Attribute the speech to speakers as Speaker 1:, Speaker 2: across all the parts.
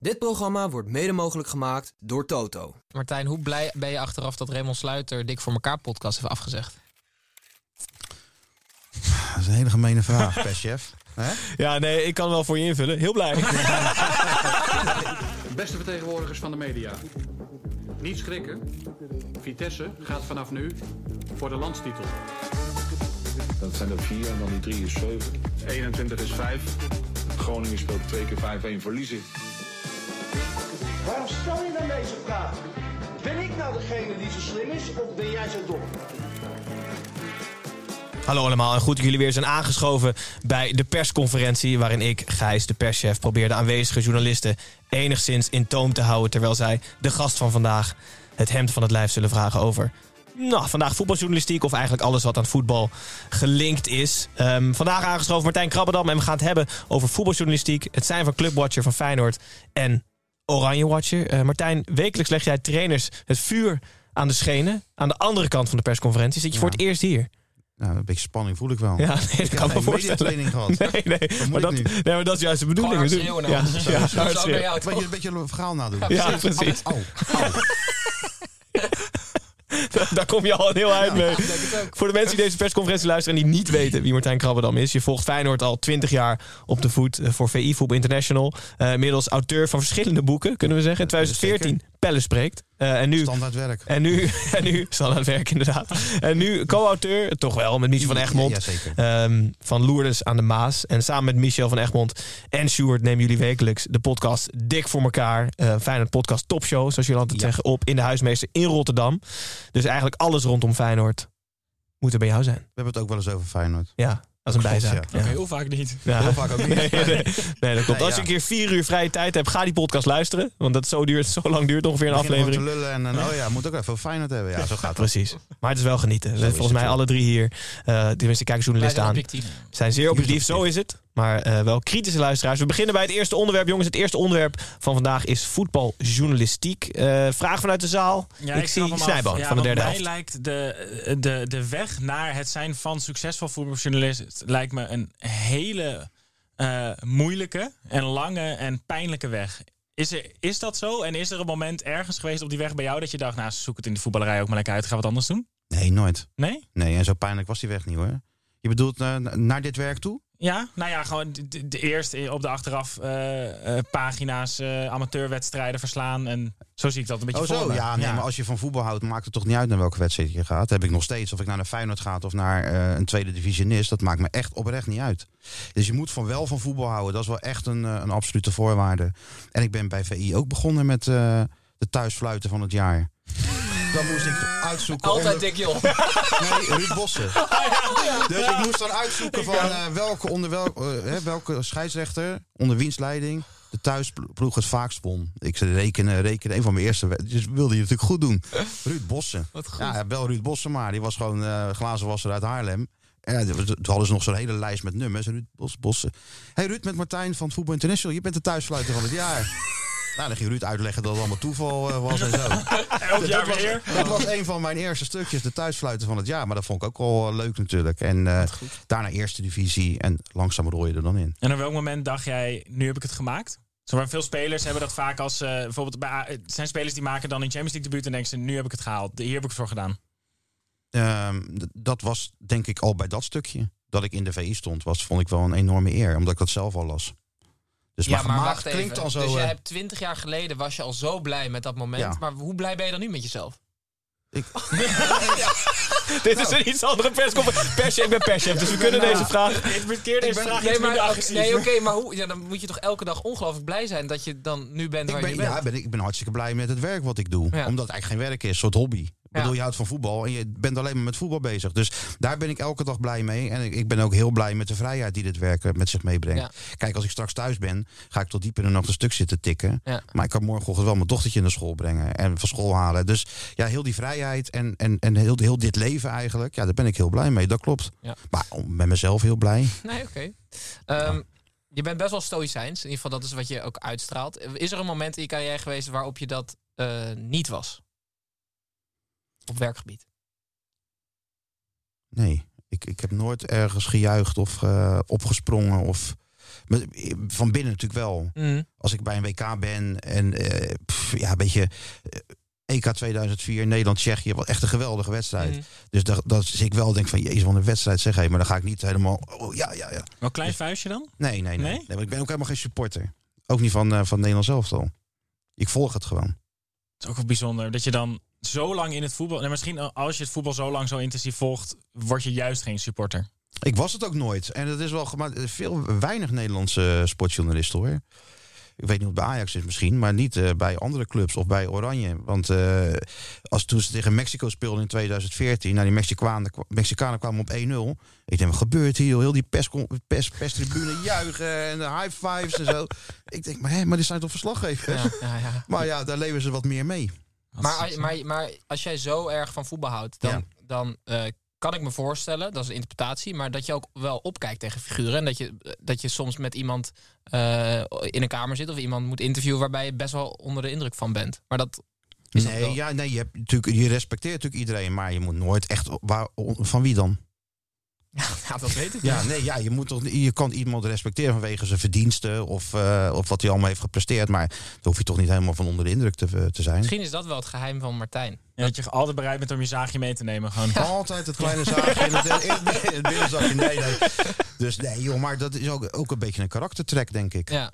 Speaker 1: Dit programma wordt mede mogelijk gemaakt door Toto.
Speaker 2: Martijn, hoe blij ben je achteraf dat Raymond Sluiter Dik voor elkaar podcast heeft afgezegd?
Speaker 3: Dat is een hele gemene vraag, perschef. Hè?
Speaker 4: Ja, nee, ik kan wel voor je invullen. Heel blij.
Speaker 5: Beste vertegenwoordigers van de media. Niet schrikken. Vitesse gaat vanaf nu voor de landstitel.
Speaker 6: Dat zijn er vier en dan die drie is zeven. 21 is vijf. Groningen speelt twee keer 5-1 verliezen.
Speaker 7: Waarom stel je dan deze vraag? Ben ik nou degene die zo slim is of ben jij zo dom?
Speaker 4: Hallo allemaal en goed dat jullie weer zijn aangeschoven bij de persconferentie... waarin ik, Gijs, de perschef, probeer de aanwezige journalisten enigszins in toom te houden... terwijl zij, de gast van vandaag, het hemd van het lijf zullen vragen over... Nou, vandaag voetbaljournalistiek of eigenlijk alles wat aan voetbal gelinkt is. Ehm, vandaag aangeschoven Martijn Krabbedam en we gaan het hebben over voetbaljournalistiek. Het zijn van Clubwatcher van Feyenoord en Oranje Watcher. Eh, Martijn, wekelijks leg jij trainers het vuur aan de schenen. Aan de andere kant van de persconferentie zit je voor het eerst hier.
Speaker 3: Nou, een beetje spanning voel ik wel.
Speaker 4: Ja, nee, dat
Speaker 3: ik
Speaker 4: kan
Speaker 3: heb
Speaker 4: me
Speaker 3: geen
Speaker 4: voorstellen.
Speaker 3: mediatraining gehad.
Speaker 4: Nee, nee,
Speaker 3: moet
Speaker 4: maar
Speaker 3: ik
Speaker 4: dat, nee, maar dat is juist de bedoeling.
Speaker 2: hard schreeuwen
Speaker 4: ja, ja, schreeuwen.
Speaker 2: jij
Speaker 3: Een beetje, een beetje een verhaal nadoen.
Speaker 4: Ja, precies.
Speaker 3: Au, au.
Speaker 4: Daar kom je al heel uit mee. Voor de mensen die deze persconferentie luisteren en die niet weten wie Martijn Krabbedam is. Je volgt Feyenoord al 20 jaar op de voet eh, voor VI Voetbal International. Eh inmiddels auteur van verschillende boeken, kunnen we zeggen. In 2014 Pelle spreekt. Eh, en nu
Speaker 3: Standaard werk.
Speaker 4: En nu, en nu standaard werk inderdaad. En nu co-auteur, toch wel, met Michel van Egmond.
Speaker 3: Ja,
Speaker 4: ehm, van Lourdes aan de Maas. En samen met Michel van Egmond en Sjoerd nemen jullie wekelijks de podcast Dik voor elkaar. eh Feyenoord podcast Topshow, zoals jullie altijd
Speaker 3: Ja.
Speaker 4: zeggen, op in de huismeester in Rotterdam. Dus eigenlijk alles rondom Feyenoord moet er bij jou zijn.
Speaker 3: We hebben het ook wel eens over Feyenoord.
Speaker 4: Ja, als een bijzaak.
Speaker 3: ja.
Speaker 2: Heel vaak niet.
Speaker 4: Ja.
Speaker 3: Heel vaak ook niet.
Speaker 4: Nee, nee, nee, dat klopt.
Speaker 3: Nee,
Speaker 4: Als je een keer vier uur vrije tijd hebt, ga die podcast luisteren. Want dat zo, duurt, zo lang duurt ongeveer een aflevering.
Speaker 3: te lullen en, en oh ja, moet ook even over Feyenoord hebben. Ja, zo gaat het.
Speaker 4: Precies. Maar het is wel genieten. Volgens
Speaker 3: het,
Speaker 4: mij alle drie hier, eh tenminste kijken journalisten aan, zijn zeer objectief. Zo is het. Maar eh, wel kritische luisteraars. We beginnen bij het eerste onderwerp, jongens. Het eerste onderwerp van vandaag is voetbaljournalistiek. Eh vraag vanuit de zaal.
Speaker 8: Ja,
Speaker 4: ik zie. Snijboon
Speaker 8: Ja,
Speaker 4: van de derde
Speaker 8: mij
Speaker 4: helft.
Speaker 8: lijkt de, de, de weg naar het zijn van succesvol voetbaljournalist... lijkt me een hele eh, moeilijke en lange en pijnlijke weg. Is, er, is dat zo? En is er een moment ergens geweest op die weg bij jou... dat je dacht, nou, zoek het in de voetballerij ook maar lekker uit. Ga wat anders doen?
Speaker 3: Nee, nooit.
Speaker 8: Nee?
Speaker 3: Nee, en zo pijnlijk was die weg niet hoor. Je bedoelt naar dit werk toe?
Speaker 8: Ja, nou ja, gewoon de, de, de eerste op de achteraf eh, eh, pagina's eh, amateurwedstrijden verslaan. En zo zie ik dat een beetje
Speaker 3: Oh
Speaker 8: voor
Speaker 3: zo,
Speaker 8: me.
Speaker 3: ja, nee, maar als je van voetbal houdt, maakt het toch niet uit naar welke wedstrijd je gaat. Dat heb ik nog steeds. Of ik naar een Feyenoord ga of naar een tweede divisionist, dat maakt me echt oprecht niet uit. Dus je moet van wel van voetbal houden. Dat is wel echt een, een absolute voorwaarde. En ik ben bij VI ook begonnen met de thuisfluiten van het jaar. Dan moest ik uitzoeken.
Speaker 2: Altijd
Speaker 3: onder-
Speaker 2: dik joh.
Speaker 3: Nee, Ruud Bossen. Dus ik moest dan uitzoeken van eh, welke, onder wel, eh, welke scheidsrechter, onder wiens leiding, de thuisploeg het vaakst won. Ik zei rekenen, rekenen. Een van mijn eerste Dus wilde je natuurlijk goed doen. Ruud Bossen.
Speaker 2: Wat goed.
Speaker 3: Ja, bel Ruud Bossen maar. Die was gewoon eh glazenwasser uit Haarlem. Ja, toen hadden ze nog zo'n hele lijst met nummers. Ruud Bos, Bossen. Hey Ruud, met Martijn van Voetbal International. Je bent de thuisfluiter van het jaar. Nou, dan ging Ruud uitleggen dat het allemaal toeval eh, was en zo.
Speaker 8: Elk
Speaker 3: Dus
Speaker 8: jaar
Speaker 3: dat,
Speaker 8: weer.
Speaker 3: was, dat was een van mijn eerste stukjes, de thuisfluiten van het jaar. Maar dat vond ik ook wel eh, leuk natuurlijk. En eh, daarna eerste divisie en langzaam rol je er dan in.
Speaker 8: En op welk moment dacht jij, nu heb ik het gemaakt? Zo, waar veel spelers hebben dat vaak als... eh, bijvoorbeeld bij, het zijn spelers die maken dan een Champions League debuut... en denken ze, nu heb ik het gehaald. Hier heb ik het voor gedaan.
Speaker 3: Ehm, dat was denk ik al bij dat stukje. Dat ik in de VI stond, was, vond ik wel een enorme eer. Omdat ik dat zelf al las. Dus
Speaker 2: Ja, maar
Speaker 3: gemaakt
Speaker 2: wacht
Speaker 3: klinkt
Speaker 2: even.
Speaker 3: dan zo...
Speaker 2: dus je
Speaker 3: eh,
Speaker 2: hebt twintig jaar geleden was je al zo blij met dat moment.
Speaker 3: Ja.
Speaker 2: Maar hoe blij ben je dan nu met jezelf?
Speaker 3: ik,
Speaker 4: Dit is een iets andere persconferentie. Perschef, ik ben perschef, dus we kunnen deze vraag...
Speaker 8: Is
Speaker 3: ben-
Speaker 8: vraag
Speaker 2: Nee, maar oké, nee, oké, maar hoe? Ja, dan moet je toch elke dag ongelooflijk blij zijn dat je dan nu bent
Speaker 3: ik
Speaker 2: waar
Speaker 3: ben,
Speaker 2: je bent.
Speaker 3: ja, ben, ik ben hartstikke blij met het werk wat ik doe.
Speaker 2: Ja.
Speaker 3: Omdat het eigenlijk geen werk is, een soort hobby. Ik bedoel, je houdt van voetbal en je bent alleen maar met voetbal bezig. Dus daar ben ik elke dag blij mee. En ik, ik ben ook heel blij met de vrijheid die dit werk eh, met zich meebrengt.
Speaker 2: Ja.
Speaker 3: Kijk, als ik straks thuis ben, ga ik tot diep in de nacht een stuk zitten tikken.
Speaker 2: Ja.
Speaker 3: Maar ik kan morgenochtend wel mijn dochtertje naar school brengen en van school halen. Dus ja, heel die vrijheid en, en, en heel, heel dit leven eigenlijk, ja, daar ben ik heel blij mee. Dat klopt.
Speaker 2: Ja.
Speaker 3: Maar om- met mezelf heel blij.
Speaker 2: Nee, oké. Ehm, Je bent best wel stoïcijns. In ieder geval, dat is wat je ook uitstraalt. Is er een moment in je carrière geweest waarop je dat eh, niet was? Op werkgebied.
Speaker 3: Nee, ik, ik heb nooit ergens gejuicht of eh, opgesprongen. Of, maar van binnen natuurlijk wel.
Speaker 2: Mhm.
Speaker 3: Als ik bij een WK ben en eh, pff, ja, een beetje eh, EK 2004, Nederland-Tsjechië, wat echt een geweldige wedstrijd.
Speaker 2: Mhm.
Speaker 3: Dus dat, dat is ik wel denk van, jezus, wat een wedstrijd zeg hé. Maar dan ga ik niet helemaal, oh, ja, ja, ja.
Speaker 8: Wel klein vuistje dan?
Speaker 3: Nee, nee, nee.
Speaker 8: Nee?
Speaker 3: nee? maar ik ben ook helemaal geen supporter. Ook niet van, eh van Nederland zelf al. Ik volg het gewoon.
Speaker 8: Het is ook wel bijzonder dat je dan zo lang in het voetbal... En misschien als je het voetbal zo lang zo intensief volgt... word je juist geen supporter.
Speaker 3: Ik was het ook nooit. En dat is wel veel weinig Nederlandse sportjournalisten hoor. Ik weet niet of het bij Ajax is misschien, maar niet eh, bij andere clubs of bij Oranje. Want eh, als toen ze tegen Mexico speelden in 2014, nou die Mexicanen, Mexicanen kwamen op 1-0. Ik denk, wat gebeurt hier? Heel die pers, pers, perstribune juichen en de high fives en zo. Ik denk, maar, hè, maar dit zijn toch verslaggevers?
Speaker 2: Ja, ja, ja.
Speaker 3: Maar ja, daar leven ze wat meer mee.
Speaker 2: Maar, als- maar, maar als jij zo erg van voetbal houdt, dan,
Speaker 3: Ja.
Speaker 2: dan eh, kan ik me voorstellen, dat is een interpretatie, maar dat je ook wel opkijkt tegen figuren. En dat je, dat je soms met iemand eh, in een kamer zit of iemand moet interviewen waarbij je best wel onder de indruk van bent. Maar dat is dat
Speaker 3: Nee,
Speaker 2: wel-
Speaker 3: ja, nee je, hebt natuurlijk, je respecteert natuurlijk iedereen, maar je moet nooit echt... Waar, van wie dan?
Speaker 2: ja, dat weet ik.
Speaker 3: Ja, nee, ja, je, moet toch, je kan iemand respecteren vanwege zijn verdiensten of, eh, of wat hij allemaal heeft gepresteerd. Maar daar hoef je toch niet helemaal van onder de indruk te, te zijn.
Speaker 2: Misschien is dat wel het geheim van Martijn.
Speaker 8: Ja, dat je altijd bereid bent om je zaagje mee te nemen. Gewoon.
Speaker 3: Altijd het kleine zaagje in het, in het, binnenzakje. Nee, nee. Dus nee, joh, maar dat is ook, ook een beetje een karaktertrek, denk ik.
Speaker 2: Ja.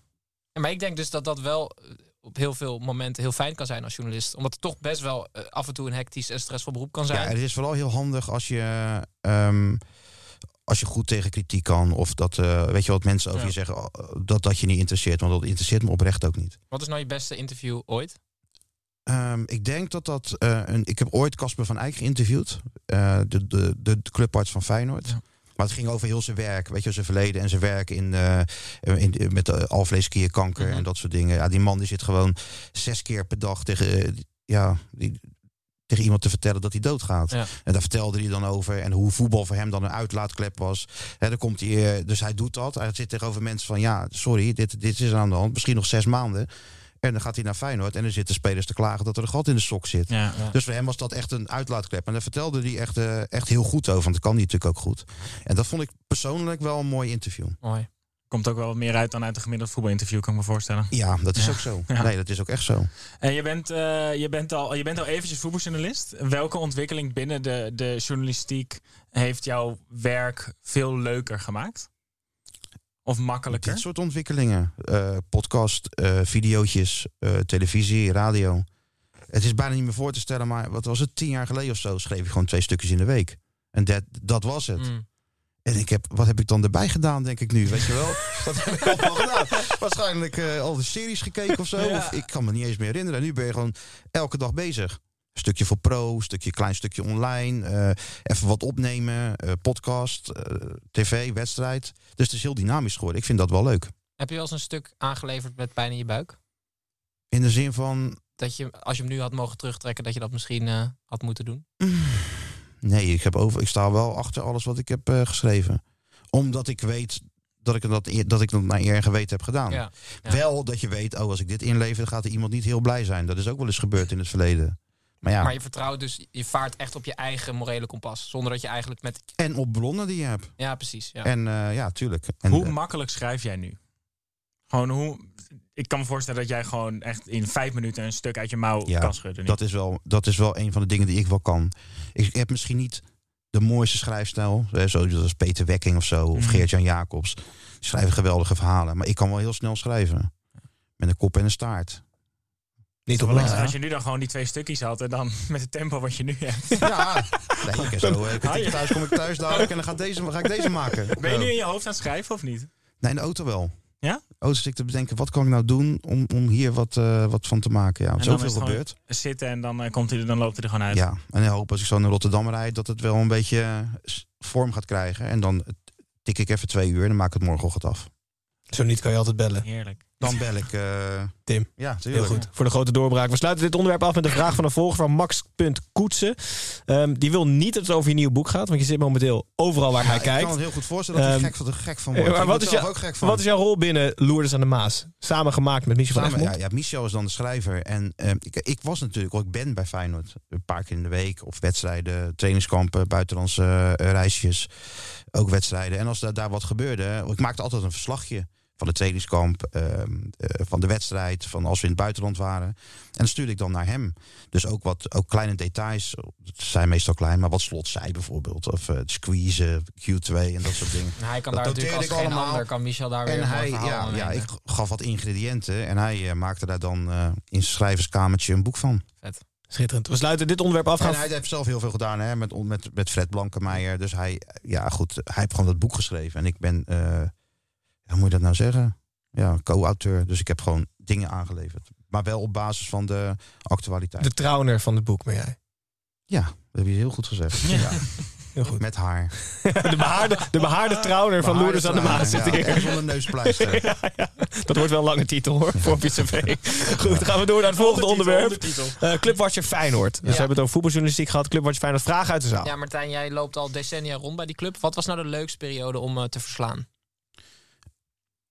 Speaker 2: Ja, Maar ik denk dus dat dat wel eh, op heel veel momenten heel fijn kan zijn als journalist. Omdat het toch best wel eh, af en toe een hectisch en stressvol beroep kan
Speaker 3: Ja,
Speaker 2: zijn.
Speaker 3: het is vooral heel handig als je, ehm, als je goed tegen kritiek kan. Of dat, eh, weet je wat mensen over
Speaker 2: Ja.
Speaker 3: je zeggen, oh, dat dat je niet interesseert. Want dat interesseert me oprecht ook niet.
Speaker 2: Wat is nou je beste interview ooit?
Speaker 3: Ehm, ik denk dat dat. eh, een, ik heb ooit Casper van Eyck geïnterviewd. eh, de, de, de, clubarts van Feyenoord.
Speaker 8: Ja.
Speaker 3: Maar het ging over heel zijn werk. Weet je, zijn verleden en zijn werk in, eh, in, met de alvleesklierkanker
Speaker 2: Mhm.
Speaker 3: en dat soort dingen. Ja, die man die zit gewoon zes keer per dag tegen, eh, ja, die, tegen iemand te vertellen dat hij doodgaat.
Speaker 2: Ja.
Speaker 3: En daar vertelde hij dan over. En hoe voetbal voor hem dan een uitlaatklep was. Hè, dan komt hij, eh, dus hij doet dat. Hij zit tegenover mensen van ja, sorry, dit, dit is aan de hand. Misschien nog zes maanden. En dan gaat hij naar Feyenoord en dan zitten spelers te klagen dat er een gat in de sok zit.
Speaker 8: Ja.
Speaker 2: Ja.
Speaker 3: Dus voor hem was dat echt een uitlaatklep. En daar vertelde hij echt, eh, echt heel goed over. Want dat kan hij natuurlijk ook goed. En dat vond ik persoonlijk wel een mooi interview.
Speaker 2: Mooi.
Speaker 8: Komt ook wel wat meer uit dan uit een gemiddeld voetbalinterview, kan ik me voorstellen.
Speaker 3: Ja, dat is
Speaker 8: Ja.
Speaker 3: ook zo.
Speaker 8: Ja.
Speaker 3: Nee, dat is ook echt zo.
Speaker 8: En je bent, eh, je, bent al, je bent al eventjes voetbaljournalist. Welke ontwikkeling binnen de, de journalistiek heeft jouw werk veel leuker gemaakt? Of makkelijker?
Speaker 3: Dit soort ontwikkelingen. eh, podcast, eh videootjes, televisie, radio. Het is bijna niet meer voor te stellen, maar wat was het? Tien jaar geleden of zo schreef ik gewoon twee stukjes in de week. En dat, dat was het.
Speaker 2: Mm.
Speaker 3: En ik heb, wat heb ik dan erbij gedaan, denk ik nu? Weet je wel? Wat heb ik allemaal gedaan? Waarschijnlijk eh, al de series gekeken of zo.
Speaker 8: Ja.
Speaker 3: Of, ik kan me niet eens meer herinneren. Nu ben je gewoon elke dag bezig. Stukje voor pro, stukje, klein stukje online. eh, even wat opnemen, eh, podcast, tv, wedstrijd. Dus het is heel dynamisch geworden. Ik vind dat wel leuk.
Speaker 2: Heb je wel eens een stuk aangeleverd met pijn in je buik?
Speaker 3: In de zin van,
Speaker 2: Dat je, als je hem nu had mogen terugtrekken, dat je dat misschien had moeten doen?
Speaker 3: nee, ik, heb over, ik sta wel achter alles wat ik heb eh, geschreven. Omdat ik weet dat ik dat, eer- dat ik dat naar eer en geweten heb gedaan.
Speaker 2: Ja. Ja.
Speaker 3: Wel dat je weet, oh, als ik dit inlever, dan gaat er iemand niet heel blij zijn. Dat is ook wel eens gebeurd in het verleden. Maar ja,
Speaker 2: Maar je vertrouwt dus, je vaart echt op je eigen morele kompas. Zonder dat je eigenlijk met.
Speaker 3: en op bronnen die je hebt.
Speaker 2: Ja, precies. Ja.
Speaker 3: En eh, ja, tuurlijk. En,
Speaker 8: hoe
Speaker 3: eh,
Speaker 8: makkelijk schrijf jij nu? Gewoon hoe. Ik kan me voorstellen dat jij gewoon echt in vijf minuten een stuk uit je mouw
Speaker 3: Ja,
Speaker 8: kan schudden.
Speaker 3: dat, is wel, dat is wel een van de dingen die ik wel kan. Ik heb misschien niet de mooiste schrijfstijl. Zoals Peter Wekking of zo. Of
Speaker 8: Mhm.
Speaker 3: Geert-Jan Jacobs. Die schrijven geweldige verhalen. Maar ik kan wel heel snel schrijven. Met een kop en een staart.
Speaker 4: Niet op
Speaker 8: lastig Als je nu dan gewoon die twee stukjes had en dan met het tempo wat je nu hebt.
Speaker 3: Ja, nee, ik kan zo. eh, Ik
Speaker 8: Ah, ja.
Speaker 3: thuis kom ik thuis dadelijk en dan ga, deze, ga ik deze maken.
Speaker 8: Ben je nu in je hoofd aan het schrijven of niet?
Speaker 3: Nee, in de auto wel.
Speaker 8: Ja?
Speaker 3: Oh, dus ik te bedenken, wat kan ik nou doen om, om hier wat, eh, wat van te maken? Ja, want zoveel gebeurt.
Speaker 8: Zitten en dan, eh, komt hij, er- dan loopt hij er gewoon uit.
Speaker 3: Ja, en ik hoop als ik zo naar Rotterdam rijd, dat het wel een beetje eh, vorm gaat krijgen. En dan tik ik even twee uur en dan maak ik het morgenochtend af.
Speaker 4: Zo niet kan je altijd bellen.
Speaker 8: Heerlijk.
Speaker 3: Dan bel ik... eh,
Speaker 4: Tim.
Speaker 3: Ja,
Speaker 4: Heel
Speaker 3: tuurlijk.
Speaker 4: goed. Voor de grote doorbraak. We sluiten dit onderwerp af met een vraag van een volger van Max.koetsen. Ehm die wil niet dat het over je nieuwe boek gaat, want je zit momenteel overal waar hij
Speaker 3: Ja, Ik kan
Speaker 4: kijkt.
Speaker 3: het heel goed voorstellen dat hij
Speaker 4: Ehm,
Speaker 3: gek, van, gek van wordt.
Speaker 4: maar wat is,
Speaker 3: zelf
Speaker 4: jou-
Speaker 3: ook gek van.
Speaker 4: wat is jouw rol binnen Loerders aan de Maas? Samen gemaakt met Michel van
Speaker 3: Samen,
Speaker 4: Egmond?
Speaker 3: ja, ja, Michel is dan de schrijver. En eh, ik, ik was natuurlijk, of ik ben bij Feyenoord. Een paar keer in de week. Of wedstrijden, trainingskampen, buitenlandse eh, reisjes. Ook wedstrijden. En als daar, daar wat gebeurde, ik maakte altijd een verslagje. Van de trainingskamp, ehm, eh, van de wedstrijd, van als we in het buitenland waren. En dat stuurde ik dan naar hem. Dus ook wat ook kleine details. Het zijn meestal klein, maar wat slot zei bijvoorbeeld. Of eh squeeze, Q2 en dat soort dingen.
Speaker 2: Hij kan
Speaker 3: Dat
Speaker 2: daar natuurlijk als
Speaker 3: ik
Speaker 2: geen
Speaker 3: allemaal.
Speaker 2: ander, kan Michel daar weer
Speaker 3: En hij,
Speaker 2: verhaal
Speaker 3: ja, ik gaf wat ingrediënten en hij eh, maakte daar dan eh, in zijn schrijverskamertje een boek van.
Speaker 4: Schitterend. We sluiten dit onderwerp af.
Speaker 3: En hij heeft zelf heel veel gedaan hè, met, met, met Fred Blankenmeijer. Dus hij, ja goed, hij heeft gewoon dat boek geschreven. En ik ben, eh, hoe moet je dat nou zeggen? Ja, co-auteur. Dus ik heb gewoon dingen aangeleverd. Maar wel op basis van de actualiteit.
Speaker 4: De trouwner van het boek ben jij.
Speaker 3: Ja, dat heb je heel goed gezegd. Ja.
Speaker 4: Heel goed.
Speaker 3: Met haar.
Speaker 4: De behaarde, de behaarde trouwner van Loerders aan de Maas. zit hier.
Speaker 3: Zonder neuspleister.
Speaker 4: Ja, ja. Dat wordt wel een lange titel hoor, voor op je cv. Goed, dan gaan we door naar het volgende onderwerp. Eh Clubwatcher Feyenoord. Dus we hebben het over voetbaljournalistiek gehad. Clubwatcher Feyenoord, vraag uit de zaal.
Speaker 2: Ja, Martijn, jij loopt al decennia rond bij die club. Wat was nou de leukste periode om eh, te verslaan?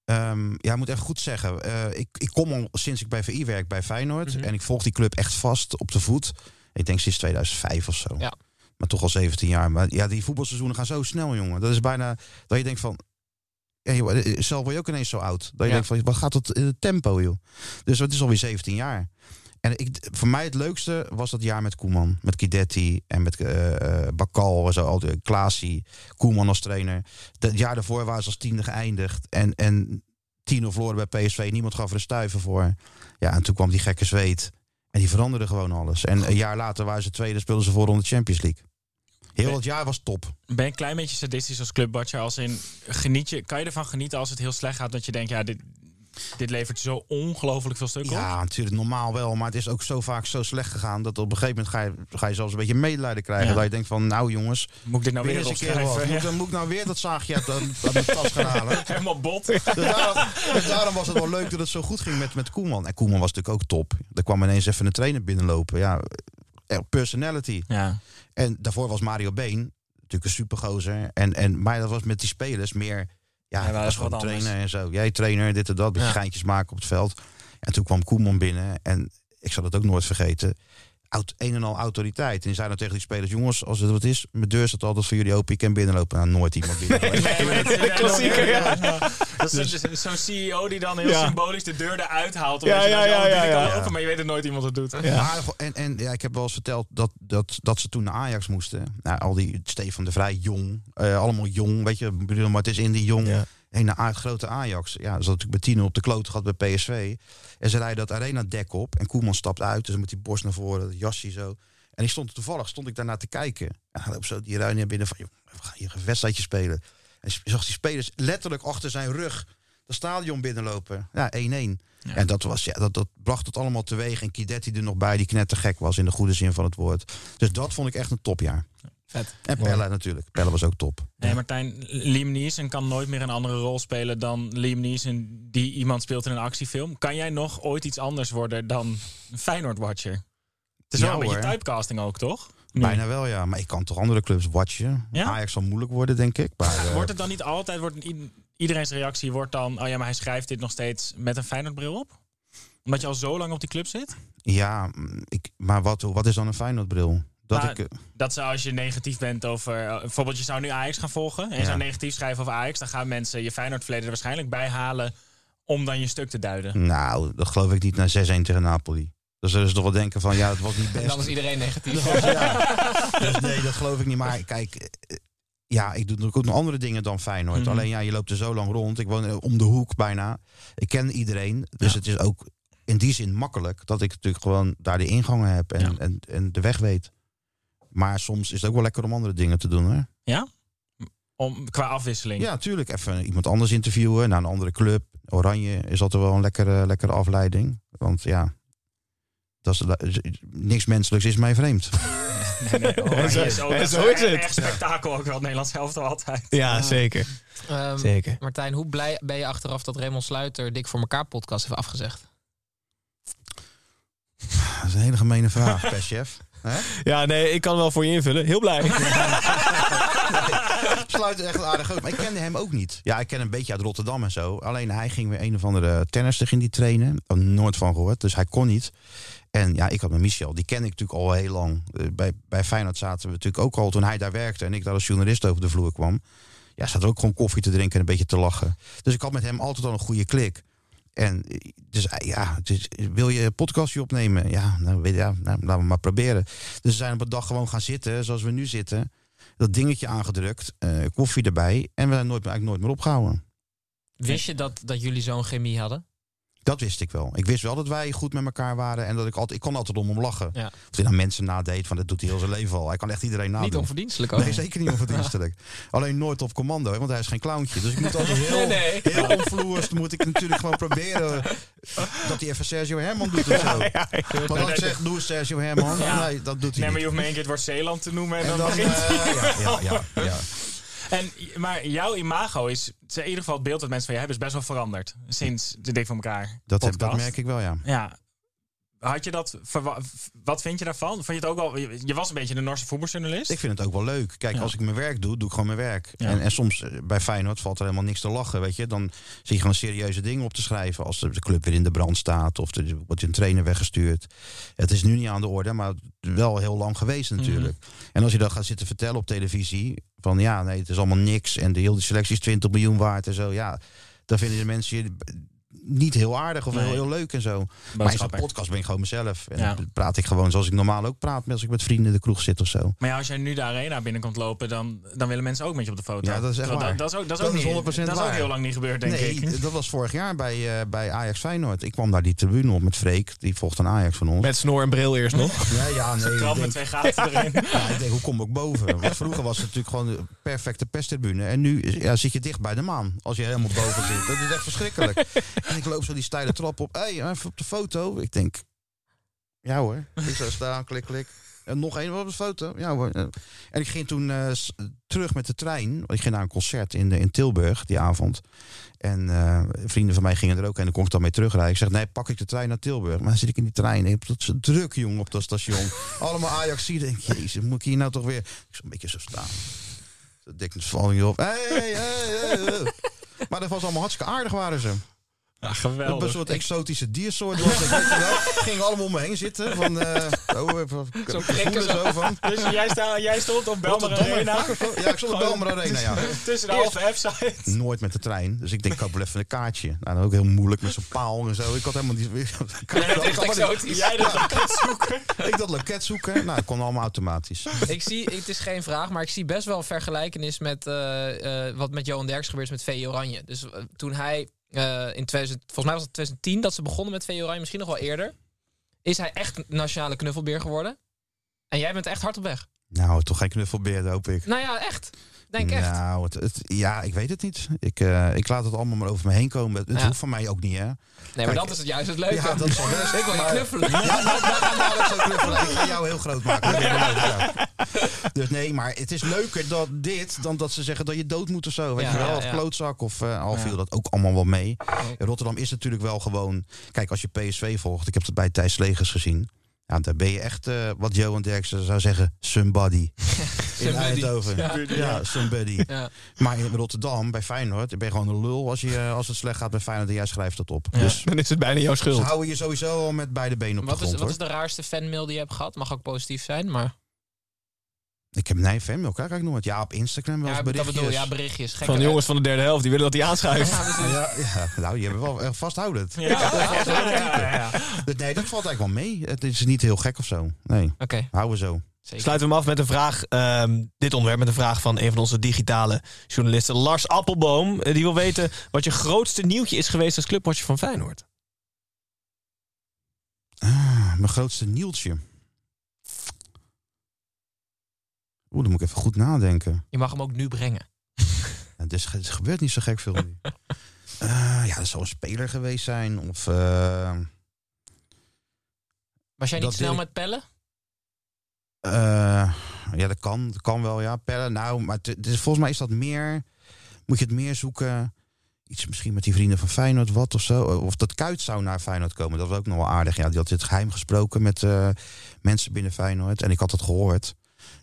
Speaker 3: Ehm, ja, ik moet even goed zeggen. eh, ik, ik kom al sinds ik bij VI werk bij Feyenoord.
Speaker 2: Mhm.
Speaker 3: En ik volg die club echt vast op de voet. Ik denk sinds 2005 of zo.
Speaker 2: Ja.
Speaker 3: Maar toch al 17 jaar. Maar ja, die voetbalseizoenen gaan zo snel, jongen. Dat is bijna dat je denkt van... Ja, joh, eh, zelf word je ook ineens zo oud. Dat je
Speaker 2: Ja.
Speaker 3: denkt van, wat gaat dat eh, tempo, joh. Dus het is alweer 17 jaar. En ik, voor mij het leukste was dat jaar met Koeman. Met Kidetti en met eh, Bakal en zo. Klaasie, Koeman als trainer. Het jaar daarvoor waren ze als tiende geëindigd. En, en 10-0 verloren bij PSV. Niemand gaf er een stuiver voor. Ja, en toen kwam die gekke zweet. En die veranderde gewoon alles. En een jaar later waren ze tweede, speelden ze voor de Champions League. Heel het jaar was top.
Speaker 8: Ben je een klein beetje sadistisch als clubwatcher? Als in, geniet je, kan je ervan genieten als het heel slecht gaat? Dat je denkt, ja, dit, dit levert zo ongelooflijk veel stukken op?
Speaker 3: Ja, natuurlijk normaal wel. Maar het is ook zo vaak zo slecht gegaan... dat op een gegeven moment ga je, ga je zelfs een beetje medelijden krijgen.
Speaker 8: Ja.
Speaker 3: Dat je denkt van, nou jongens...
Speaker 8: Moet ik dit nou weer
Speaker 3: eens een keer dan moet ik nou weer dat zaagje uit, uit mijn tas gaan halen?
Speaker 8: Helemaal bot.
Speaker 3: Dus daarom, dus daarom was het wel leuk dat het zo goed ging met, met Koeman. En Koeman was natuurlijk ook top. Er kwam ineens even een trainer binnenlopen. Ja, eh, personality.
Speaker 8: Ja.
Speaker 3: En daarvoor was Mario Been natuurlijk een supergozer. En, en, maar dat was met die spelers meer... Ja,
Speaker 8: dat
Speaker 3: was gewoon
Speaker 8: anders.
Speaker 3: trainer en zo. Jij trainer, dit en dat. Beetje
Speaker 8: Ja.
Speaker 3: geintjes maken op het veld. En toen kwam Koeman binnen. En ik zal het ook nooit vergeten. Aut, een en al autoriteit. En die zei dan tegen die spelers... Jongens, als het wat is, mijn deur staat altijd voor jullie open. Je kan binnenlopen. Nou, nooit iemand binnen.
Speaker 4: De klassieker, ja.
Speaker 8: Dat is zo- zo'n CEO die dan heel
Speaker 4: Ja.
Speaker 8: symbolisch de deur eruit haalt.
Speaker 4: Ja, ja,
Speaker 8: dan
Speaker 4: ja, ja, ja.
Speaker 8: open, maar je weet het nooit iemand het doet.
Speaker 3: Maar, en en ja, ik heb wel eens verteld dat, dat, dat ze toen naar Ajax moesten. Nou, al die Stefan de Vrij, jong. eh, allemaal jong, weet je. ik bedoel, Maar het is in die jong.
Speaker 4: Ja.
Speaker 3: Heen naar A- grote Ajax. Ja, ze natuurlijk met 10 op de kloot gehad bij PSV. En ze rijden dat arena dek op. En Koeman stapt uit. Dus met die borst naar voren, dat jasje zo. En ik stond toevallig stond ik daarnaar te kijken. En loopt zo die ruimte naar binnen van... Joh, we gaan hier een wedstrijdje spelen. Zag die spelers letterlijk achter zijn rug... het stadion binnenlopen. Ja, 1-1. En dat, was, ja, dat, dat bracht het allemaal teweeg. En Kidetti er nog bij, die knettergek was in de goede zin van het woord. Dus dat vond ik echt een topjaar.
Speaker 2: Vet.
Speaker 3: En Pelle natuurlijk. Pelle was ook top.
Speaker 8: Nee, Martijn, Liam Neeson kan nooit meer een andere rol spelen dan Liam Neeson die iemand speelt in een actiefilm. Kan jij nog ooit iets anders worden dan een Feyenoord-watcher? Het is
Speaker 3: Ja,
Speaker 8: wel een beetje typecasting ook, toch?
Speaker 3: Bijna wel, ja. Maar ik kan toch andere clubs watchen.
Speaker 8: Ja?
Speaker 3: Ajax zal moeilijk worden, denk ik. Maar, eh,
Speaker 8: Wordt het dan niet altijd, wordt iedereen's reactie wordt dan, oh ja, maar hij schrijft dit nog steeds met een Feyenoord-bril op? Omdat je al zo lang op die club zit?
Speaker 3: Ja, mm, ik, maar wat, wat is dan een Feyenoordbril? Dat ik, eh,
Speaker 8: Dat zou als je negatief bent over... eh, bijvoorbeeld, je zou nu Ajax gaan volgen. En je
Speaker 3: Ja.
Speaker 8: zou negatief schrijven over Ajax. Dan gaan mensen je Feyenoord-verleden er waarschijnlijk bij halen... om dan je stuk te duiden.
Speaker 3: nou, dat geloof ik niet naar 6-1 tegen Napoli. Dus zullen ze toch wel denken van, ja, het was niet
Speaker 2: En
Speaker 3: best.
Speaker 2: dan is iedereen negatief.
Speaker 3: ja. Dus nee, dat geloof ik niet. Maar kijk, eh, ja, ik doe natuurlijk ook nog andere dingen dan Feyenoord.
Speaker 8: Mhm.
Speaker 3: Alleen ja, je loopt er zo lang rond. Ik woon eh, om de hoek bijna. Ik ken iedereen. Dus
Speaker 8: Ja.
Speaker 3: het is ook in die zin makkelijk dat ik natuurlijk gewoon daar de ingangen heb en,
Speaker 8: Ja.
Speaker 3: en, en de weg weet. Maar soms is het ook wel lekker om andere dingen te doen. Hè?
Speaker 8: Om, qua afwisseling.
Speaker 3: Ja, tuurlijk. Even iemand anders interviewen naar een andere club. Oranje is altijd wel een lekkere, lekkere afleiding. Want ja, dat is, niks menselijks is mij vreemd.
Speaker 8: Nee, nee, Oranje
Speaker 4: zo-
Speaker 8: is
Speaker 4: zo het.
Speaker 8: Echt spektakel ook wel, het Nederlands zelf altijd.
Speaker 4: Ja, zeker.
Speaker 2: Ehm,
Speaker 4: Zeker.
Speaker 2: Martijn, hoe blij ben je achteraf dat Raymond Sluiter Dik voor elkaar podcast heeft afgezegd?
Speaker 3: Dat is een hele gemene vraag. Hè?
Speaker 4: Ja, nee, ik kan wel voor je invullen. Heel blij.
Speaker 3: Sluit echt aardig ook. Maar ik kende hem ook niet. Ja, ik ken hem een beetje uit Rotterdam en zo. Alleen hij ging weer een of andere tennister in die trainen. Nooit van gehoord. Dus hij kon niet. En ja, ik had met Michel. Die ken ik natuurlijk al heel lang. Eh, Bij, bij Feyenoord zaten we natuurlijk ook al toen hij daar werkte. En ik daar als journalist over de vloer kwam. Ja, zat er ook gewoon koffie te drinken en een beetje te lachen. Dus ik had met hem altijd al een goede klik. En eh, dus eh, ja, dus, wil je een podcastje opnemen? Ja, nou, weet, ja nou, laten we maar proberen. Dus we zijn op een dag gewoon gaan zitten, zoals we nu zitten. Dat dingetje aangedrukt, eh, koffie erbij. En we zijn nooit, eigenlijk nooit meer opgehouden.
Speaker 2: Wist je dat, dat jullie zo'n chemie hadden?
Speaker 3: Dat wist ik wel. Ik wist wel dat wij goed met elkaar waren. En dat ik altijd, ik kon altijd om hem lachen.
Speaker 2: Ja.
Speaker 3: Of hij nou mensen nadeed, van dat doet hij heel zijn leven al. Hij kan echt iedereen nadoen.
Speaker 2: Niet onverdienstelijk ook.
Speaker 3: Nee, zeker niet onverdienstelijk. Alleen nooit op commando, want hij is geen clowntje. Dus ik moet altijd heel,
Speaker 2: Nee, nee.
Speaker 3: heel onvloers. Dan moet ik natuurlijk gewoon proberen dat hij even Sergio Herman doet of zo. Maar als ik zeg, doe Sergio Herman.
Speaker 8: Ja.
Speaker 3: Nee, dat doet hij
Speaker 8: Nee, maar je hoeft me één keer het woord Zeeland te noemen en,
Speaker 3: En
Speaker 8: dan,
Speaker 3: dan,
Speaker 8: begint
Speaker 3: eh, ja, ja, ja, ja.
Speaker 8: En, maar jouw imago is, in ieder geval het beeld dat mensen van je hebben, is best wel veranderd. Sinds de Dik van elkaar
Speaker 3: Dat, heb, dat merk ik wel, ja.
Speaker 8: Ja. Had je dat, wat vind je daarvan? Vond je het ook al, je was een beetje een Norse voetbaljournalist.
Speaker 3: Ik vind het ook wel leuk. Kijk,
Speaker 8: Ja.
Speaker 3: als ik mijn werk doe, doe ik gewoon mijn werk.
Speaker 8: Ja.
Speaker 3: En, en soms eh, bij Feyenoord valt er helemaal niks te lachen, weet je. Dan zie je gewoon serieuze dingen op te schrijven. Als de de club weer in de brand staat of er wordt een trainer weggestuurd. Het is nu niet aan de orde, maar wel heel lang geweest natuurlijk. En als je dat gaat zitten vertellen op televisie, van ja, nee, het is allemaal niks. En de hele selectie is 20 miljoen waard en zo. Ja, dan vinden de mensen niet heel aardig of
Speaker 8: Nee.
Speaker 3: heel, heel leuk en zo. Maar in zo'n podcast ben ik gewoon mezelf. En
Speaker 8: Ja.
Speaker 3: dan praat ik gewoon zoals ik normaal ook praat als ik met vrienden in de kroeg zit of zo.
Speaker 8: Maar ja, als jij nu de arena binnenkomt lopen, dan, dan willen mensen ook met je op de foto.
Speaker 3: Ja, dat is echt waar.
Speaker 8: Dat, dat is ook, dat is
Speaker 3: Dat
Speaker 8: ook
Speaker 3: is
Speaker 8: niet-
Speaker 3: 100%
Speaker 8: Dat is ook heel lang niet gebeurd, denk
Speaker 3: nee,
Speaker 8: ik.
Speaker 3: dat was vorig jaar bij, eh, bij Ajax Feyenoord. Ik kwam daar die tribune op met Freek. Die volgt een Ajax van ons.
Speaker 4: Met snor en bril eerst nog.
Speaker 3: ja, ja, nee.
Speaker 8: Krab
Speaker 3: ik
Speaker 8: met twee gaten erin.
Speaker 3: ja, ik denk, hoe kom ik boven? Want vroeger was het natuurlijk gewoon de perfecte perstribune. En nu ja, zit je dicht bij de maan. Als je helemaal boven zit. Dat is echt verschrikkelijk. En ik loop zo die steile trap op. Hé, hey, even op de foto. Ik denk, ja hoor. Ik zou staan, klik, klik. En nog één op de foto. Ja hoor. En ik ging toen eh, terug met de trein. Want Ik ging naar een concert in, de, in Tilburg die avond. En eh, vrienden van mij gingen er ook. En dan kon ik dan mee terugrijden. Ik zeg, nee, pak ik de trein naar Tilburg. Maar dan zit ik in die trein. Ik zo druk, jongen, op dat station. Allemaal Ajax zie denk ik, jezus, moet ik hier nou toch weer... Ik zou een beetje zo staan. Dik dus val je op. Hey, hey, hey, hey. Maar dat was allemaal hartstikke aardig, waren ze.
Speaker 8: Ja,
Speaker 3: Een
Speaker 8: geweldig.
Speaker 3: soort exotische diersoort was het, weet je wel. Gingen allemaal om me heen zitten. Van, eh oh, even
Speaker 2: Zo zo.
Speaker 3: zo van...
Speaker 8: Dus jij, sta, jij stond op Belmer
Speaker 3: Rotterdam,
Speaker 8: Arena.
Speaker 3: Ja, ik stond op Belmer Arena, ja.
Speaker 8: Tussen de halve F-site.
Speaker 3: Nooit met de trein. Dus ik denk, ik koop wel even een kaartje. Nou, dat ook heel moeilijk met zo'n paal en zo. Ik had helemaal niet... Ik, had maar niet-
Speaker 8: Jij dat loket zoeken.
Speaker 3: ik dat loket zoeken. Nou, dat kon allemaal automatisch.
Speaker 2: ik zie, het is geen vraag, maar ik zie best wel een vergelijkenis met eh, eh, wat met Johan Derks gebeurd is met VE Oranje. Dus toen hij eh, in 2000, volgens mij was het 2010 dat ze begonnen met Oranje, misschien nog wel eerder, is hij echt een nationale knuffelbeer geworden. En jij bent echt hard op weg.
Speaker 3: Nou, toch geen knuffelbeer, hoop ik.
Speaker 2: Nou ja, echt. Denk echt.
Speaker 3: Nou, het, het- ja, ik weet het niet. Ik, eh, ik laat het allemaal maar over me heen komen. Het,
Speaker 2: Ja.
Speaker 3: hoeft van mij ook niet, hè?
Speaker 2: Nee, maar
Speaker 3: Kijk,
Speaker 2: dat is het juist het leuke.
Speaker 3: Ja, dat is wel best.
Speaker 2: Ik wil je knuffelen.
Speaker 3: Ja, nou, nou. Ik ga jou heel groot maken. Ja. Dus nee, maar het is leuker dat dit dan dat ze zeggen dat je dood moet of zo. Weet
Speaker 2: Ja,
Speaker 3: je wel,
Speaker 2: ja,
Speaker 3: of
Speaker 2: ja.
Speaker 3: klootzak. Of eh, al
Speaker 8: Ja.
Speaker 3: viel dat ook allemaal wel mee. Rotterdam is natuurlijk wel gewoon... Kijk, als je PSV volgt, ik heb het bij Thijs Legers gezien. Ja, daar ben je echt, eh, wat Johan Derksen zou zeggen, somebody. In. Eindhoven.
Speaker 2: Ja.
Speaker 3: Ja, somebody.
Speaker 2: Ja.
Speaker 3: Maar in Rotterdam, bij Feyenoord, ben je gewoon een lul als, je, als het slecht gaat bij Feyenoord en jij schrijft dat op.
Speaker 2: Ja.
Speaker 3: Dus
Speaker 4: Dan is het bijna jouw
Speaker 3: ze
Speaker 4: schuld.
Speaker 3: houden je sowieso al met beide benen op
Speaker 2: Wat,
Speaker 3: de
Speaker 2: is,
Speaker 3: grond.
Speaker 2: wat is de raarste fanmail die je hebt gehad? Mag ook positief zijn, maar...
Speaker 3: Ik heb nee, fanmail, kijk ik nooit. Ja, op Instagram wel
Speaker 2: Ja,
Speaker 3: eens
Speaker 2: dat
Speaker 3: berichtjes.
Speaker 2: bedoel ja, berichtjes. Gekke-
Speaker 4: Van de jongens van de derde helft, die willen dat hij aanschuift.
Speaker 2: Ja.
Speaker 3: Ja, ja, nou, die hebben wel vasthoudend.
Speaker 8: Ja, ja, ja, ja.
Speaker 3: Nee, dat valt eigenlijk wel mee. Het is niet heel gek of zo. Nee,
Speaker 2: Oké,
Speaker 3: houden we zo.
Speaker 2: zeker.
Speaker 4: Sluiten we hem af met een vraag. ehm, dit onderwerp met een vraag van een van onze digitale journalisten, Lars Appelboom. Eh, die wil weten wat je grootste nieuwtje is geweest als clubwatcher van Feyenoord.
Speaker 3: Ah, mijn grootste nieltje. Oeh, dan moet ik even goed nadenken.
Speaker 2: Je mag hem ook nu brengen.
Speaker 3: Ja, dus, het gebeurt niet zo gek veel nu. Eh, ja, dat zou een speler geweest zijn. Of, eh,
Speaker 2: Was jij niet snel met pellen?
Speaker 3: eh, ja, dat kan. Dat kan wel, ja. Pellen. Nou, maar volgens mij is dat meer... Moet je het meer zoeken... Iets misschien met die vrienden van Feyenoord, wat of zo. Of dat Kuit zou naar Feyenoord komen. Dat was ook nog wel aardig. Ja, die had dit geheim gesproken met mensen binnen Feyenoord. En ik had het gehoord.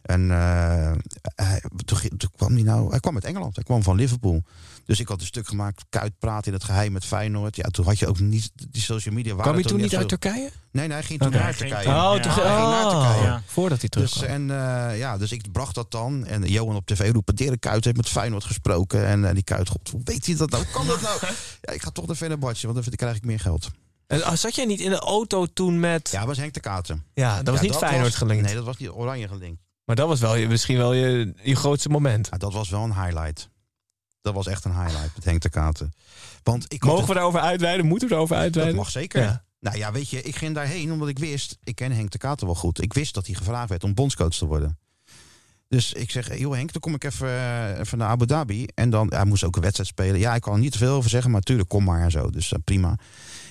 Speaker 3: En eh, hij, toen, toen kwam hij nou... Hij kwam uit Engeland. Hij kwam van Liverpool. Dus ik had een stuk gemaakt. Kuit praat in het geheim met Feyenoord. Ja, toen had je ook niet... Die social media waren
Speaker 4: Kwam je
Speaker 3: toen
Speaker 4: toen niet uit Turkije?
Speaker 3: Nee, nee, hij ging toen naar
Speaker 8: Hij
Speaker 3: Turkije.
Speaker 4: Oh,
Speaker 8: Ja,
Speaker 4: toen-
Speaker 8: hij
Speaker 3: ging naar
Speaker 4: oh,
Speaker 3: Turkije.
Speaker 8: Ja.
Speaker 4: voordat hij
Speaker 3: Dus,
Speaker 4: terugkwam.
Speaker 3: en, eh, ja, dus ik bracht dat dan. En Johan op tv roepen, Dirk Kuyt heeft met Feyenoord gesproken. En eh, die Kuyt, god, hoe weet hij dat nou? Hoe kan dat nou? Ja, ik ga toch naar Fenerbahce, want dan krijg ik meer geld.
Speaker 4: En, ah, zat jij niet in de auto toen met...
Speaker 3: Ja, dat was Henk de Katen.
Speaker 4: Ja, dat was
Speaker 3: Ja,
Speaker 4: niet Feyenoord
Speaker 3: was-
Speaker 4: gelinkt.
Speaker 3: Nee, dat was niet oranje gelinkt.
Speaker 4: Maar dat was wel je, misschien wel je, je grootste moment.
Speaker 3: Ja, dat was wel een highlight. Dat was echt een highlight met Henk de Katen. Want ik
Speaker 4: Mogen we daarover uitweiden? Moeten we
Speaker 3: dat
Speaker 4: uitweiden?
Speaker 3: mag zeker.
Speaker 4: Ja.
Speaker 3: Nou ja, weet je, ik ging daarheen omdat ik wist, ik ken Henk de Katen wel goed. Ik wist dat hij gevraagd werd om bondscoach te worden. Dus ik zeg, joh Henk, dan kom ik even, eh, even naar Abu Dhabi. En dan, hij moest ook een wedstrijd spelen. Ja, ik kan er niet te veel over zeggen, maar tuurlijk, kom maar en zo. Dus eh, prima.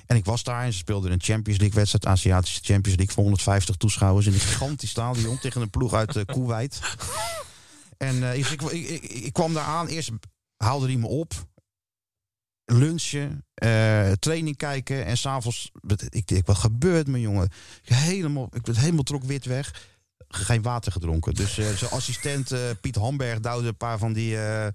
Speaker 3: En ik was daar en ze speelden een Champions League wedstrijd, Aziatische Champions League, voor 150 toeschouwers in een gigantisch stadion tegen een ploeg uit uh, Kuwait. En eh, ik, ik, ik, ik kwam daar aan, eerst haalde hij me op, lunchen, eh, training kijken en s'avonds, ik denk, wat gebeurt me jongen? Helemaal, ik ben helemaal trok wit weg. Geen water gedronken. Dus eh, zijn assistent eh, Piet Hamberg duwde een paar van die eh,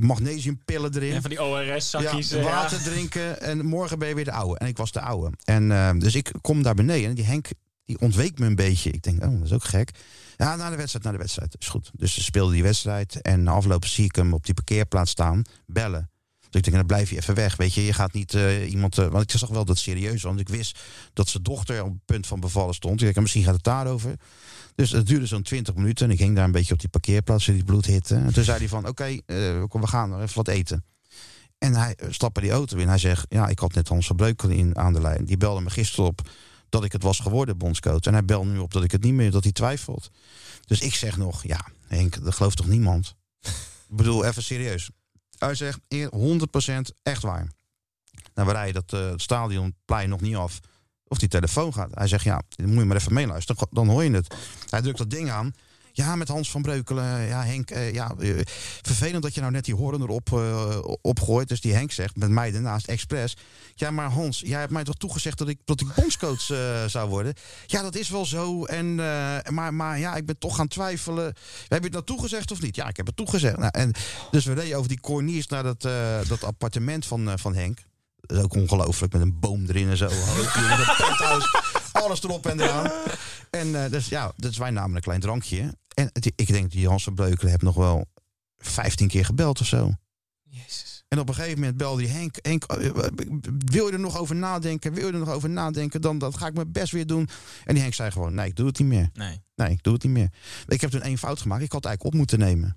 Speaker 3: magnesiumpillen erin.
Speaker 8: En van die ORS-zakjes.
Speaker 3: Ja, water drinken en morgen ben je weer de oude. En ik was de oude. En dus ik kom daar beneden en die Henk die ontweek me een beetje. Ik denk, oh, dat is ook gek. Ja, naar de wedstrijd, naar de wedstrijd. Is goed. Dus ze speelde die wedstrijd en na afloop zie ik hem op die parkeerplaats staan, bellen. Dus ik denk, dan blijf je even weg. Weet je, je gaat niet eh, iemand. eh, want ik zag wel dat serieus. Want ik wist dat zijn dochter op het punt van bevallen stond. Ik denk, misschien gaat het daarover. Dus het duurde zo'n 20 minuten. En ik ging daar een beetje op die parkeerplaats in die bloedhitte. En toen zei hij van, oké, eh, we gaan even wat eten. En hij stapte die auto in. Hij zegt, ja, ik had net Hans van Breukelen in aan de lijn. Die belde me gisteren op dat ik het was geworden, bondscoach. En hij belt nu op dat ik het niet meer, dat hij twijfelt. Dus ik zeg nog, ja, Henk, dat gelooft toch niemand? ik bedoel, even serieus. Hij zegt 100% echt waar. Nou, we rijden dat uh, stadionplein nog niet af. Of die telefoon gaat. Hij zegt, ja, dan moet je maar even meeluisteren. Dan hoor je het. Hij drukt dat ding aan. Ja, met Hans van Breukelen. Ja, Henk, uh, ja, uh, vervelend dat je nou net die horen erop uh, opgooit. Dus die Henk zegt, met mij daarnaast, expres. Ja, maar Hans, jij hebt mij toch toegezegd dat ik, dat ik bondscoach zou worden? Ja, dat is wel zo. En, maar, maar ja, ik ben toch gaan twijfelen. Heb je het nou toegezegd of niet? Ja, ik heb het toegezegd. Nou, en, dus we reden over die corniers naar dat, dat appartement van, van Henk. Dat is ook ongelooflijk, met een boom erin en zo. alles erop en eraan. En uh, dus ja, dus wij namen een klein drankje. En het, ik denk, die Hans van Breukelen heeft nog wel 15 keer gebeld of zo.
Speaker 2: Jezus.
Speaker 3: En op een gegeven moment belde hij Henk, Henk, eh, wil je er nog over nadenken? Wil je er nog over nadenken? Dan dat ga ik mijn best weer doen. En die Henk zei gewoon, nee, ik doe het niet meer.
Speaker 8: Nee.
Speaker 3: Nee, ik doe het niet meer. Ik heb toen één fout gemaakt. Ik had het eigenlijk op moeten nemen.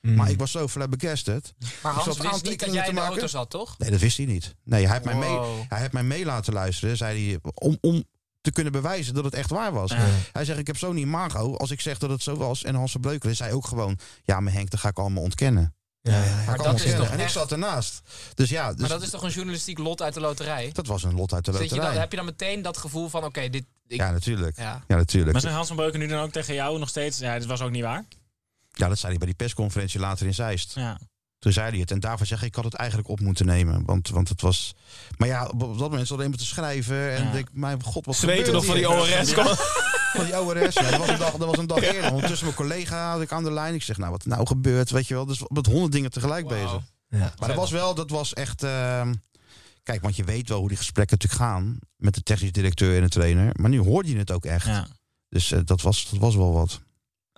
Speaker 3: Mm. Maar ik was zo flabbergasted.
Speaker 2: Maar Hans wist niet dat jij in de auto zat, toch?
Speaker 3: Nee, dat wist hij niet. Nee, hij heeft, wow. mij, mee, hij heeft mij mee laten luisteren. Zei hij, om, om te kunnen bewijzen dat het echt waar was. Ja. Hij zegt, ik heb zo'n imago. Als ik zeg dat het zo was. En Hans van Breukelen zei ook gewoon... Ja, maar Henk, dat ga ik allemaal ontkennen.
Speaker 4: Ja, ja,
Speaker 2: maar dat is toch
Speaker 3: en ik zat ernaast. Dus ja, dus
Speaker 2: maar dat is toch een journalistiek lot uit de loterij?
Speaker 3: Dat was een lot uit de loterij.
Speaker 2: Je dan, heb je dan meteen dat gevoel van, oké, okay, dit... Ik...
Speaker 3: Ja, natuurlijk. Ja. ja. natuurlijk.
Speaker 8: Maar zegt Hans van Breukelen nu dan ook tegen jou nog steeds... Ja, dit was ook niet waar?
Speaker 3: Ja, dat zei hij bij die persconferentie later in Zeist.
Speaker 8: Ja.
Speaker 3: Toen zei hij het. En daarvoor zeg ik, ik had het eigenlijk op moeten nemen. Want, want het was... Maar ja, op dat moment zat iemand te schrijven. En ja. denk mijn god, wat
Speaker 4: Zweten nog van die ORS.
Speaker 3: Van die ORS, ja. Dat was een dag, dat was een dag eerder. Ondertussen mijn collega had ik aan de lijn. Ik zeg, nou, wat nou gebeurt, weet je wel. Dus met honderd dingen tegelijk wow. bezig. Ja. Maar dat was wel, dat was echt... Uh, kijk, want je weet wel hoe die gesprekken natuurlijk gaan. Met de technisch directeur en de trainer. Maar nu hoorde je het ook echt. Dus uh, dat, was, dat was wel wat.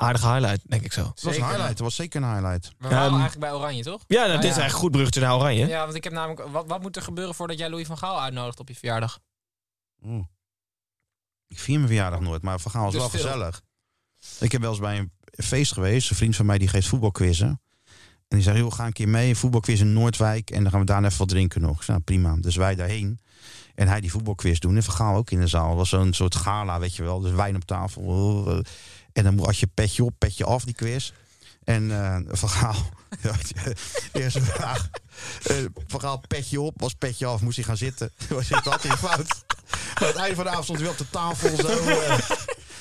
Speaker 4: Aardige highlight, denk ik zo.
Speaker 3: Het was een highlight, het was zeker een highlight.
Speaker 2: We waren um, eigenlijk bij Oranje, toch?
Speaker 4: Ja, dat nou, is ja. eigenlijk goed bruggetje naar Oranje.
Speaker 2: Ja, want ik heb namelijk... Wat, wat moet er gebeuren voordat jij Louis van Gaal uitnodigt op je verjaardag?
Speaker 3: Oeh. Ik vier mijn verjaardag nooit, maar Van Gaal was dus wel veel. gezellig. Ik heb wel eens bij een feest geweest. Een vriend van mij die geeft voetbalquizzen. En die zei, joh, ga een keer mee, een voetbalquiz in Noordwijk. En dan gaan we daar even wat drinken nog. Nou, prima. Dus wij daarheen. En hij die voetbalquiz doen. En Van Gaal ook in de zaal. Het was zo'n soort gala, weet je wel. Dus wijn op tafel. En dan had je petje op, petje af, die quiz. En eh Van Gaal, eerste vraag. Van Gaal, petje op, was petje af, moest hij gaan zitten. Was hij hij een fout. Aan het einde van de avond stond hij weer op de tafel. Zo, eh.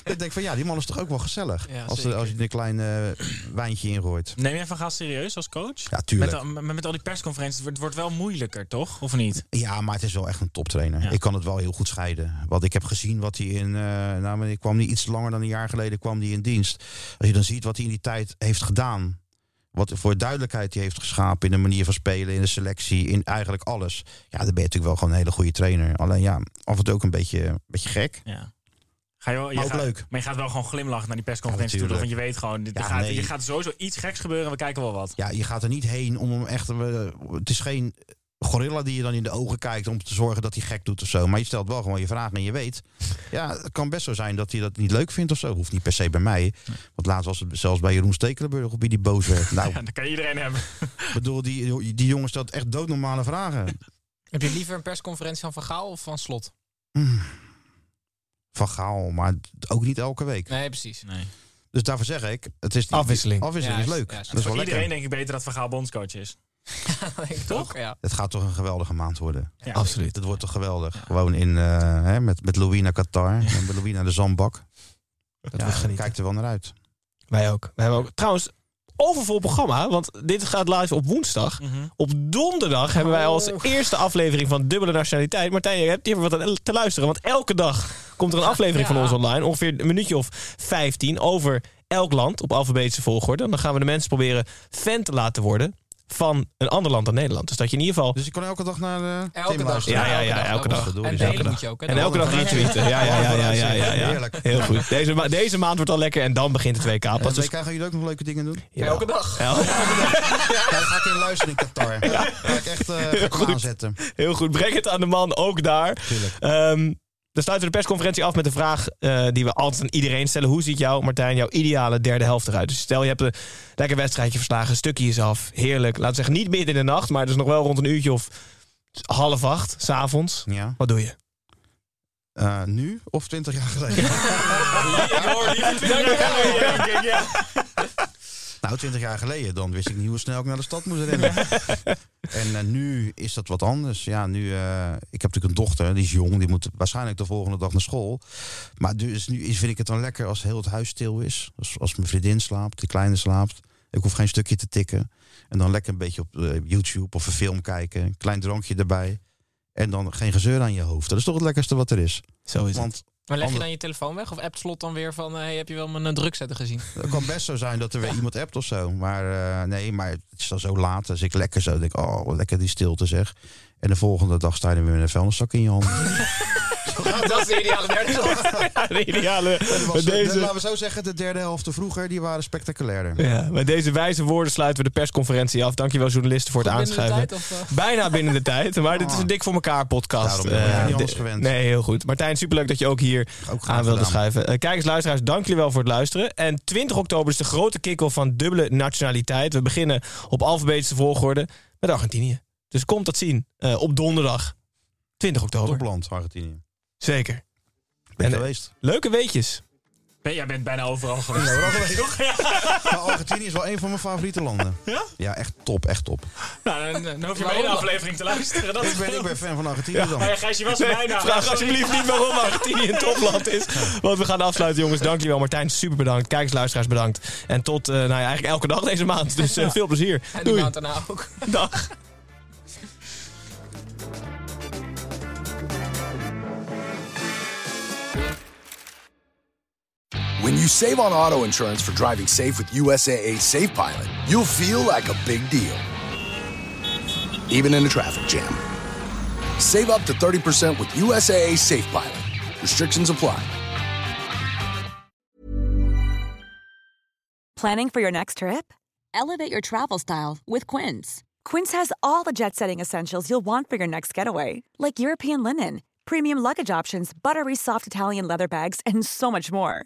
Speaker 3: ik denk van ja, die man is toch ook wel gezellig.
Speaker 2: Ja,
Speaker 3: als, er- als je een klein eh, wijntje ingooit.
Speaker 8: Neem jij Van Gaal serieus als coach?
Speaker 3: Ja, tuurlijk.
Speaker 8: Met, al- met, met al die persconferenties, het wordt, wel moeilijker, toch? Of niet?
Speaker 3: Ja, maar het is wel echt een toptrainer.
Speaker 8: Ja.
Speaker 3: Ik kan het wel heel goed scheiden. Want ik heb gezien wat hij in. eh nou, ik kwam niet iets langer dan een jaar geleden kwam hij in dienst. Als je dan ziet wat hij in die tijd heeft gedaan. Wat voor duidelijkheid hij heeft geschapen in de manier van spelen, in de selectie, in eigenlijk alles. Ja, dan ben je natuurlijk wel gewoon een hele goede trainer. Alleen ja, af en toe ook een beetje, een beetje gek.
Speaker 8: Ja. Ga je, wel, je
Speaker 3: ook
Speaker 8: gaat,
Speaker 3: leuk.
Speaker 8: Maar je gaat wel gewoon glimlachend naar die persconferentie
Speaker 3: Ja,
Speaker 8: toe. Want je weet gewoon, dit,
Speaker 3: Ja,
Speaker 8: gaat,
Speaker 3: nee.
Speaker 8: er gaat sowieso iets geks gebeuren. We kijken wel wat.
Speaker 3: Ja, je gaat er niet heen om hem echt. eh, het is geen gorilla die je dan in de ogen kijkt om te zorgen dat hij gek doet of zo. Maar je stelt wel gewoon je vragen en je weet. Ja, het kan best zo zijn dat hij dat niet leuk vindt of zo. Hoeft niet per se bij mij. Want laatst was het zelfs bij Jeroen Stekelenburg op wie die boos werd. Nou,
Speaker 8: Ja, dat kan iedereen hebben.
Speaker 3: ik bedoel, die, die jongen stelt echt doodnormale vragen.
Speaker 2: Heb je liever een persconferentie van Van Gaal of van Slot?
Speaker 3: Mm. Van Gaal, maar ook niet elke week.
Speaker 2: Nee, precies.
Speaker 8: Nee.
Speaker 3: Dus daarvoor zeg ik, het is
Speaker 4: Afwisseling.
Speaker 3: Afwisseling is leuk.
Speaker 2: juist.
Speaker 3: dat is wel
Speaker 8: Voor iedereen
Speaker 3: lekker.
Speaker 8: denk ik beter dat Van Gaal bondscoach is.
Speaker 2: Toch? Ja.
Speaker 3: Het gaat toch een geweldige maand worden.
Speaker 8: Ja.
Speaker 4: Absoluut.
Speaker 3: Het wordt toch geweldig. Gewoon in, eh, hè, met, met Louis naar Qatar. En met Louis naar de zandbak.
Speaker 4: Dat
Speaker 3: Ja,
Speaker 4: wordt genieten.
Speaker 3: kijkt er wel naar uit.
Speaker 4: Wij ook. We hebben ook. Trouwens, overvol programma, want dit gaat live op woensdag.
Speaker 8: Mhm.
Speaker 4: Op donderdag hebben wij als eerste aflevering van Dubbele Nationaliteit. Martijn, je hebt hier wat te luisteren. Want elke dag komt er een aflevering van ons online. Ongeveer een minuutje of 15 over elk land op alfabetische volgorde. En dan gaan we de mensen proberen fan te laten worden van een ander land dan Nederland. Dus dat je in ieder geval...
Speaker 3: Dus je kan elke dag naar de
Speaker 2: Elke
Speaker 3: Tim
Speaker 2: dag.
Speaker 4: Ja, ja, ja, elke dag.
Speaker 2: En
Speaker 3: elke dag.
Speaker 4: En elke dag retweeten. Ja, ja, ja, ja, ja, ja.
Speaker 3: Heerlijk.
Speaker 4: Heel goed. Deze, ma- deze maand wordt al lekker en dan begint het WK
Speaker 3: En
Speaker 4: pas.
Speaker 3: de
Speaker 4: Dus,
Speaker 3: WK gaan jullie ook nog leuke dingen doen?
Speaker 4: ja.
Speaker 2: Elke dag.
Speaker 4: Ja,
Speaker 3: Ja, dan ga ik in luisteren in Qatar. Ga ik echt eh, aanzetten.
Speaker 4: Heel goed, breng het aan de man, ook daar.
Speaker 3: Tuurlijk.
Speaker 4: Dan sluiten we de persconferentie af met de vraag eh, die we altijd aan iedereen stellen. Hoe ziet jou, Martijn, jouw ideale derde helft eruit? Dus stel je hebt een lekker wedstrijdje verslagen, een stukje is af. Heerlijk. Laten we zeggen niet midden in de nacht, maar dus nog wel rond een uurtje of half acht, s'avonds.
Speaker 3: Ja.
Speaker 4: Wat doe je?
Speaker 3: Eh, nu of twintig jaar geleden?
Speaker 8: Ik hoor liever 20 jaar, ja.
Speaker 3: Nou, twintig jaar geleden. Dan wist ik niet hoe snel ik naar de stad moest rennen. en eh, nu is dat wat anders. Ja, nu, eh, ik heb natuurlijk een dochter, die is jong. Die moet waarschijnlijk de volgende dag naar school. Maar dus nu is, vind ik het dan lekker als heel het huis stil is. Dus als mijn vriendin slaapt, de kleine slaapt. Ik hoef geen stukje te tikken. En dan lekker een beetje op eh, YouTube of een film kijken. Een klein drankje erbij. En dan geen gezeur aan je hoofd. Dat is toch het lekkerste wat er is.
Speaker 4: Zo is het.
Speaker 2: Maar leg je dan je telefoon weg? Of appt Slot dan weer van... Hey, heb je wel mijn uh, drukzetter gezien?
Speaker 3: Het kan best zo zijn dat er weer iemand appt of zo. Maar eh, nee, maar het is dan zo laat. Dus ik lekker zo denk, oh, wat lekker die stilte zeg. En de volgende dag sta je dan weer met een vuilniszak in je hand.
Speaker 2: dat is de ideale derde helft.
Speaker 4: de ideale.
Speaker 3: Was, de- laten we zo zeggen, de derde helft vroeger, die waren spectaculairder.
Speaker 4: ja, met deze wijze woorden sluiten we de persconferentie af. Dankjewel journalisten voor het
Speaker 2: Goed binnen tijd, of, eh?
Speaker 4: Bijna binnen de tijd, maar dit is een dik voor elkaar podcast.
Speaker 3: Daarom ben
Speaker 4: Eh,
Speaker 3: niet gewend.
Speaker 4: Nee, heel goed. Martijn, superleuk dat je ook hier
Speaker 3: Ook
Speaker 4: aan wilde
Speaker 3: gedaan.
Speaker 4: schuiven. Eh, kijkers, luisteraars, dank jullie wel voor het luisteren. En 20 oktober is de grote kick-off van dubbele nationaliteit. We beginnen op alfabetische volgorde met Argentinië. Dus komt dat zien eh, op donderdag 20 oktober.
Speaker 3: Topland, Argentinië.
Speaker 4: Zeker.
Speaker 3: Ben
Speaker 4: En,
Speaker 3: je
Speaker 4: eh,
Speaker 3: geweest?
Speaker 4: Leuke weetjes.
Speaker 8: Ben- Jij bent bijna overal geweest. Toch? Ja.
Speaker 3: Maar Argentinië is wel een van mijn favoriete landen.
Speaker 8: Ja?
Speaker 3: Ja, echt top, echt top.
Speaker 8: Nou, dan, dan hoef je maar één aflevering te luisteren. Dat
Speaker 3: Ik ben, ik ben fan van Argentinië dan.
Speaker 8: Maar ja, Gijs, je was er bijna.
Speaker 4: Vraag alsjeblieft niet waarom Argentinië een topland is. Want we gaan afsluiten, jongens. Dank jullie wel. Martijn, super bedankt. Kijkers, luisteraars, bedankt. En tot, eh, nou ja, eigenlijk elke dag deze maand. Dus eh, veel plezier.
Speaker 2: En die
Speaker 4: Doei.
Speaker 2: maand daarna ook.
Speaker 4: Dag.
Speaker 9: You save on auto insurance for driving safe with USAA Safe Pilot, you'll feel like a big deal, even in a traffic jam. Save up to 30% with USAA Safe Pilot. Restrictions apply.
Speaker 10: Planning for your next trip?
Speaker 11: Elevate your travel style with Quince.
Speaker 10: Quince has all the jet setting essentials you'll want for your next getaway, like European linen, premium luggage options, buttery soft Italian leather bags, and so much more.